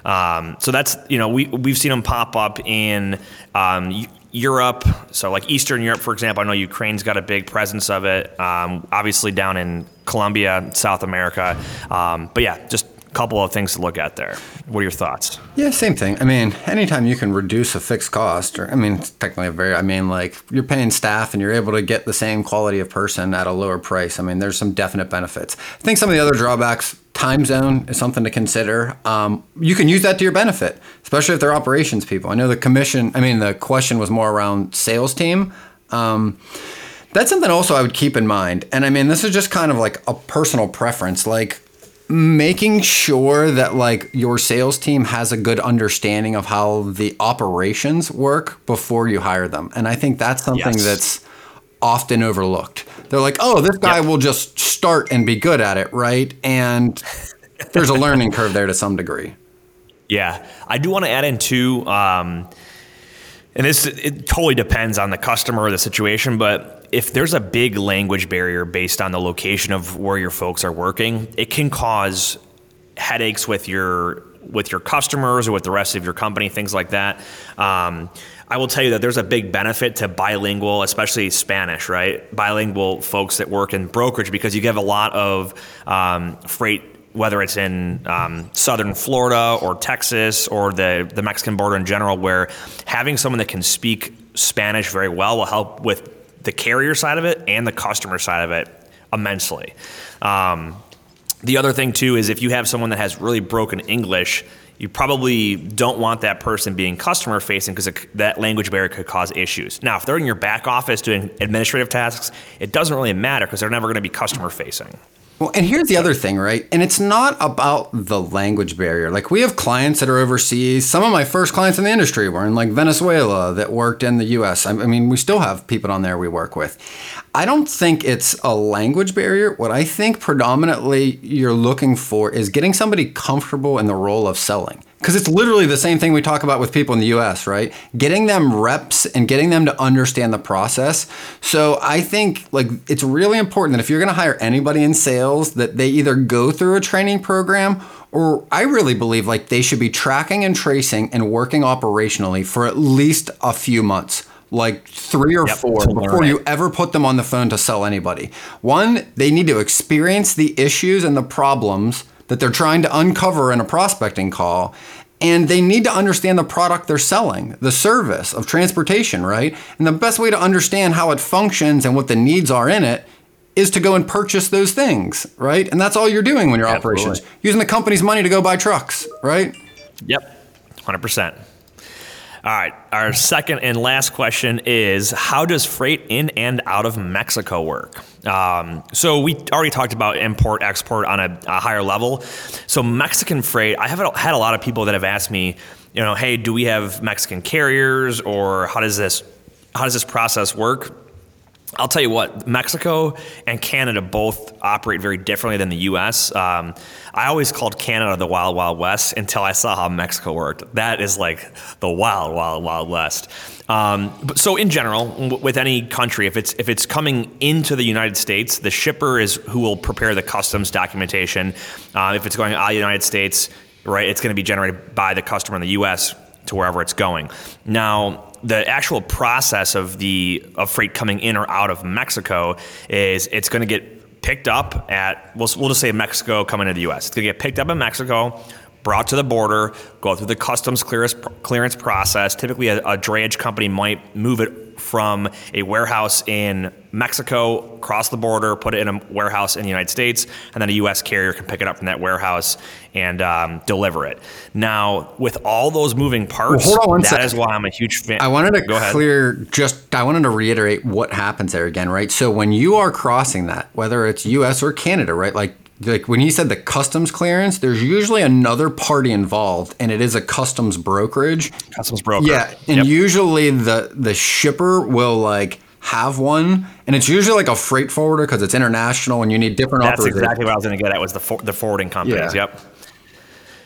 Speaker 1: Um, so that's you know we we've seen them pop up in um, Europe, so like Eastern Europe, for example, I know Ukraine's got a big presence of it. Um, obviously, down in Colombia, South America. Um, but yeah, just couple of things to look at there. What are your thoughts?
Speaker 2: Yeah, same thing. I mean, anytime you can reduce a fixed cost, or I mean, it's technically a very, I mean, like you're paying staff and you're able to get the same quality of person at a lower price. I mean, there's some definite benefits. I think some of the other drawbacks time zone is something to consider. Um, you can use that to your benefit, especially if they're operations people. I know the commission, I mean, the question was more around sales team. Um, that's something also I would keep in mind. And I mean, this is just kind of like a personal preference. Like, making sure that like your sales team has a good understanding of how the operations work before you hire them and i think that's something yes. that's often overlooked they're like, oh, this guy yep. will just start and be good at it, right? And there's a learning curve there to some degree.
Speaker 1: Yeah, I do want to add in too. Um, and this it totally depends on the customer or the situation, but if there's a big language barrier based on the location of where your folks are working, it can cause headaches with your with your customers or with the rest of your company, things like that. Um, I will tell you that there's a big benefit to bilingual, especially Spanish, right? Bilingual folks that work in brokerage because you get a lot of um, freight, whether it's in um, southern Florida or Texas or the, the Mexican border in general, where having someone that can speak Spanish very well will help with the carrier side of it and the customer side of it immensely. Um, the other thing, too, is if you have someone that has really broken English, you probably don't want that person being customer facing because that language barrier could cause issues. Now, if they're in your back office doing administrative tasks, it doesn't really matter because they're never going to be customer facing.
Speaker 2: Well, and here's the other thing, right? And it's not about the language barrier. Like we have clients that are overseas. Some of my first clients in the industry were in like Venezuela that worked in the US. I mean, we still have people on there we work with. I don't think it's a language barrier. What I think predominantly you're looking for is getting somebody comfortable in the role of selling. Because it's literally the same thing we talk about with people in the US, right? Getting them reps and getting them to understand the process. So I think like it's really important that if you're going to hire anybody in sales that they either go through a training program or I really believe like they should be tracking and tracing and working operationally for at least a few months like three or yep, four before you ever put them on the phone to sell anybody. One, they need to experience the issues and the problems that they're trying to uncover in a prospecting call. And they need to understand the product they're selling, the service of transportation, right? And the best way to understand how it functions and what the needs are in it is to go and purchase those things, right? And that's all you're doing when you're Absolutely. operations, using the company's money to go buy trucks, right?
Speaker 1: Yep, 100%. All right. Our second and last question is How does freight in and out of Mexico work? Um, so, we already talked about import, export on a, a, higher level. So, Mexican freight, I have had a lot of people that have asked me, you know, hey, do we have Mexican carriers or how does this, how does this process work? I'll tell you what, Mexico and Canada both operate very differently than the U.S. Um, I always called Canada the Wild Wild West until I saw how Mexico worked. That is like the Wild Wild Wild West. Um, but so in general, w- with any country, if it's if it's coming into the United States, the shipper is who will prepare the customs documentation. Uh, if it's going out of the United States, right, it's going to be generated by the customer in the U.S. to wherever it's going. Now the actual process of the of freight coming in or out of Mexico is it's going to get picked up at we'll, we'll just say Mexico coming to the U.S. It's going to get picked up in Mexico, brought to the border, go through the customs clearance clearance process. Typically, a, a drayage company might move it from a warehouse in Mexico, cross the border, put it in a warehouse in the United States, and then a U.S. carrier can pick it up from that warehouse and um, deliver it. Now, with all those moving parts,
Speaker 2: Well, hold on one
Speaker 1: that
Speaker 2: sec.
Speaker 1: is why I'm a huge fan.
Speaker 2: I wanted to
Speaker 1: Go ahead.
Speaker 2: clear just I wanted to reiterate what happens there again, right? So when you are crossing that, whether it's US or Canada, right? Like like when you said the customs clearance, there's usually another party involved and it is a customs brokerage.
Speaker 1: Customs broker.
Speaker 2: Yeah, and
Speaker 1: Yep.
Speaker 2: usually the the shipper will like have one and it's usually like a freight forwarder because it's international and you need different
Speaker 1: That's exactly what I was going to get at was the for, the forwarding companies.
Speaker 2: Yeah.
Speaker 1: Yep.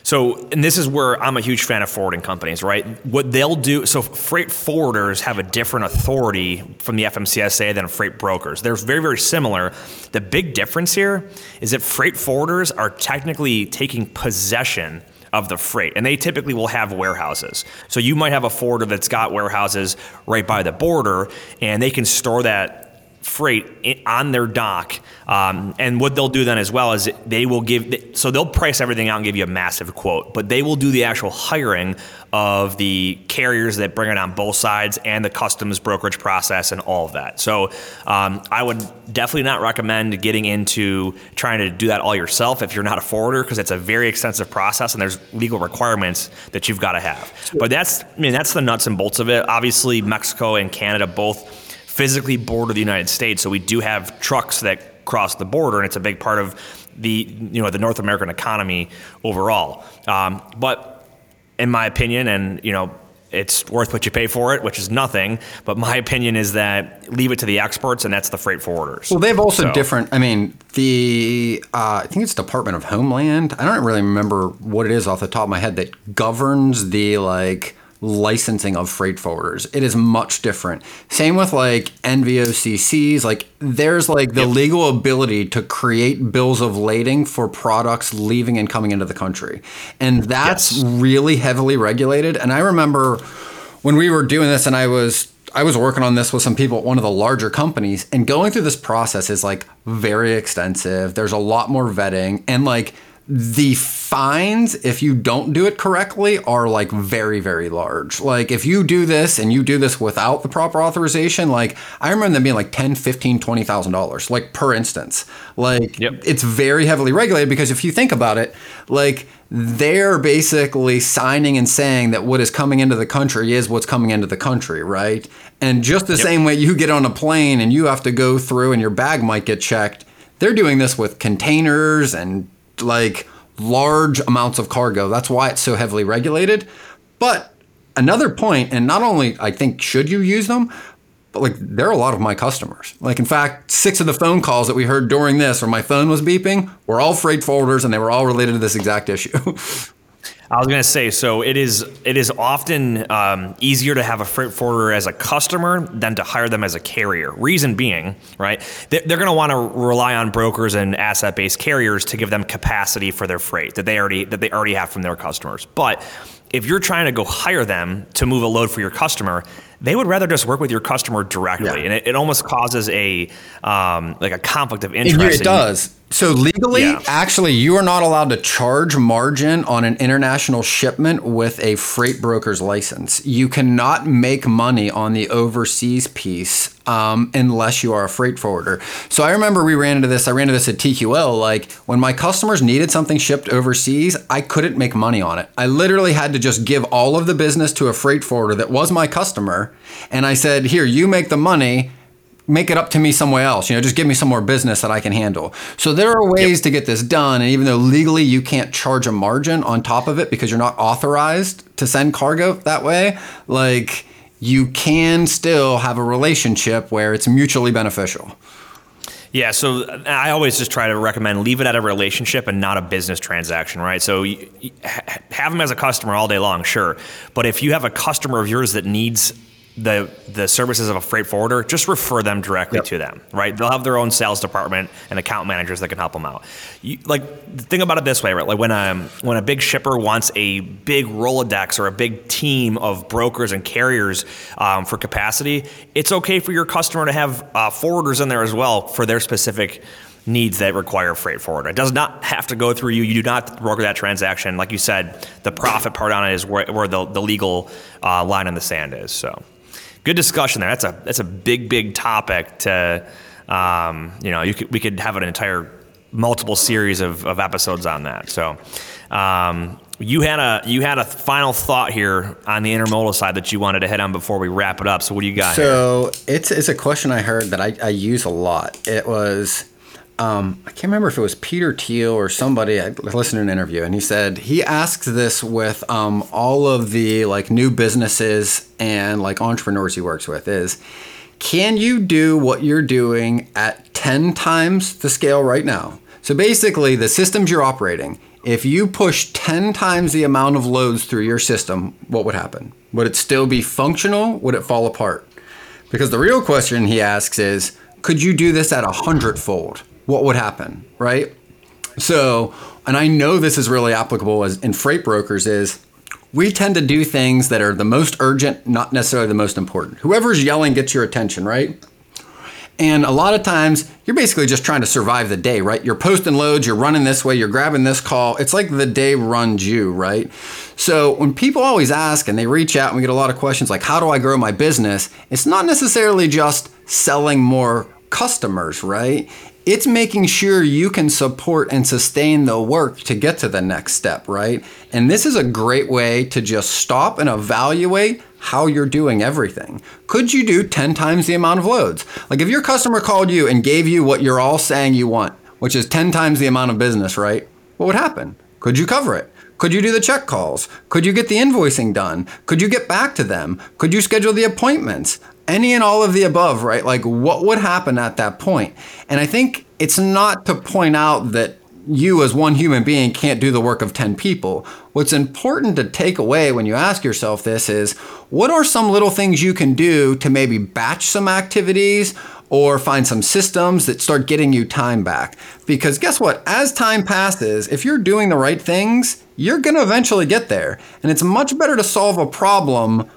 Speaker 1: So, and this is where I'm a huge fan of forwarding companies, right? What they'll do, so freight forwarders have a different authority from the FMCSA than freight brokers. They're very, very similar. The big difference here is that freight forwarders are technically taking possession of the freight, and they typically will have warehouses. So you might have a forwarder that's got warehouses right by the border, and they can store that freight on their dock. Um, and what they'll do then as well is they will give, so they'll price everything out and give you a massive quote, but they will do the actual hiring of the carriers that bring it on both sides and the customs brokerage process and all of that. So um, I would definitely not recommend getting into trying to do that all yourself if you're not a forwarder because it's a very extensive process and there's legal requirements that you've got to have. But that's, I mean, that's the nuts and bolts of it. Obviously, Mexico and Canada both physically border the United States, so we do have trucks that cross the border, and it's a big part of the you know the North American economy overall. Um, but in my opinion, and you know. It's worth what you pay for it, which is nothing. But my opinion is that leave it to the experts, and that's the freight forwarders.
Speaker 2: Well, they have also
Speaker 1: So-
Speaker 2: different. I mean, the uh, I think it's Department of Homeland. I don't really remember what it is off the top of my head that governs the like licensing of freight forwarders. It is much different. Same with like NVOCCs. Like there's like the legal ability to create bills of lading for products leaving and coming into the country, and that's
Speaker 1: Yes.
Speaker 2: really heavily regulated. And I remember when we were doing this and I was I was working on this with some people at one of the larger companies and going through this process is like very extensive. There's a lot more vetting and like the fines if you don't do it correctly are like very very large. Like if you do this and you do this without the proper authorization, like I remember them being like 10, 15, 20,000 dollars like per instance. Like
Speaker 1: Yep.
Speaker 2: it's very heavily regulated because if you think about it, like they're basically signing and saying that what is coming into the country is what's coming into the country, right? And just the same way you get on a plane and you have to go through and your bag might get checked, they're doing this with containers and like large amounts of cargo. That's why it's so heavily regulated. But another point, and not only I think should you use them, but like they're a lot of my customers. Like in fact, six of the phone calls that we heard during this, where my phone was beeping, were all freight forwarders, and they were all related to this exact issue.
Speaker 1: I was going to say, so it is it is often um, easier to have a freight forwarder as a customer than to hire them as a carrier. Reason being, right? They- They're going to want to rely on brokers and asset based carriers to give them capacity for their freight that they already that they already have from their customers. But if you're trying to go hire them to move a load for your customer, they would rather just work with your customer directly,
Speaker 2: Yeah.
Speaker 1: and it, it almost causes a um, like a conflict of interest.
Speaker 2: it does. So legally,
Speaker 1: Yeah.
Speaker 2: actually, you are not allowed to charge margin on an international shipment with a freight broker's license. You cannot make money on the overseas piece um, unless you are a freight forwarder. So I remember we ran into this. I ran into this at TQL. Like when my customers needed something shipped overseas, I couldn't make money on it. I literally had to just give all of the business to a freight forwarder that was my customer, and I said, "Here, you make the money." make it up to me somewhere else. You know, just give me some more business that I can handle. So there are ways to get this done. And even though legally you can't charge a margin on top of it because you're not authorized to send cargo that way, like you can still have a relationship where it's mutually beneficial.
Speaker 1: Yeah, so uh, I always just try to recommend leave it at a relationship and not a business transaction, right? So you, you have them as a customer all day long, sure, but if you have a customer of yours that needs the the services of a freight forwarder, just refer them directly yep. to them, right? They'll have their own sales department and account managers that can help them out. You, like think about it this way, right? Like when a when a big shipper wants a big Rolodex or a big team of brokers and carriers um, for capacity, it's okay for your customer to have uh, forwarders in there as well for their specific needs that require freight forwarder. It does not have to go through you. You do not broker that transaction. Like you said, the profit part on it is where, where the, the legal uh, line in the sand is. So good discussion there. That's a that's a big big topic to um, you know you could, we could have an entire multiple series of, of episodes on that. So um, you had a you had a final thought here on the intermodal side that you wanted to hit on before we wrap it up. So what do you got?
Speaker 2: So here? it's it's a question I heard that I, I use a lot. It was um, I can't remember if it was Peter Thiel or somebody. I listened to an interview, and he said he asks this with um, all of the like new businesses and like entrepreneurs he works with is, can you do what you're doing at ten times the scale right now? So basically, the systems you're operating, if you push ten times the amount of loads through your system, what would happen? Would it still be functional? Would it fall apart? Because the real question he asks is, could you do this at a hundredfold? What would happen, right? So, and I know this is really applicable as in freight brokers is we tend to do things that are the most urgent, not necessarily the most important. Whoever's yelling gets your attention, right? And a lot of times you're basically just trying to survive the day, right? You're posting loads, you're running this way, you're grabbing this call. It's like the day runs you, right? So when people always ask and they reach out and we get a lot of questions like, how do I grow my business? It's not necessarily just selling more customers, right? It's making sure you can support and sustain the work to get to the next step, right? And this is a great way to just stop and evaluate how you're doing everything. Could you do 10 times the amount of loads? Like if your customer called you and gave you what you're all saying you want, which is 10 times the amount of business, right? What would happen? Could you cover it? Could you do the check calls? Could you get the invoicing done? Could you get back to them? Could you schedule the appointments? any and all of the above, right? Like what would happen at that point? And I think it's not to point out that you as one human being can't do the work of 10 people. What's important to take away when you ask yourself this is what are some little things you can do to maybe batch some activities or find some systems that start getting you time back? Because guess what? As time passes, if you're doing the right things, you're going to eventually get there. And it's much better to solve a problem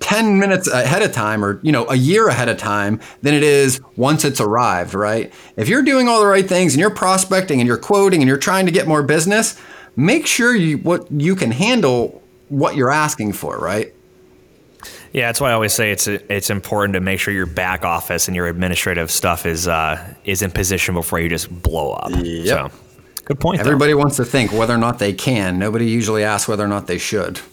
Speaker 2: 10 minutes ahead of time or you know a year ahead of time than it is once it's arrived right if you're doing all the right things and you're prospecting and you're quoting and you're trying to get more business make sure you what you can handle what you're asking for right
Speaker 1: yeah, that's why I always say it's it's important to make sure your back office and your administrative stuff is uh, is in position before you just blow up.
Speaker 2: Yep.
Speaker 1: So, good point.
Speaker 2: Everybody
Speaker 1: though.
Speaker 2: wants to think whether or not they can. Nobody usually asks whether or not they should.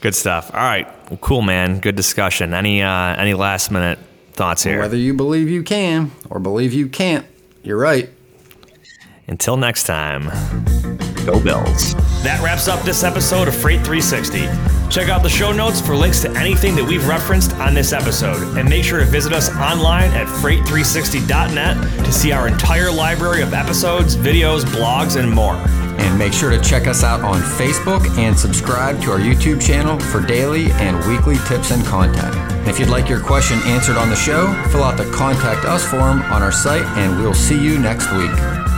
Speaker 1: Good stuff. All right. Well, cool, man. Good discussion. Any uh, any last minute thoughts here?
Speaker 2: Whether you believe you can or believe you can't, you're right.
Speaker 1: Until next time, go Bills. That wraps up this episode of Freight 360. Check out the show notes for links to anything that we've referenced on this episode. And make sure to visit us online at freight360.net to see our entire library of episodes, videos, blogs, and more.
Speaker 2: And make sure to check us out on Facebook and subscribe to our YouTube channel for daily and weekly tips and content. If you'd like your question answered on the show, fill out the Contact Us form on our site, and we'll see you next week.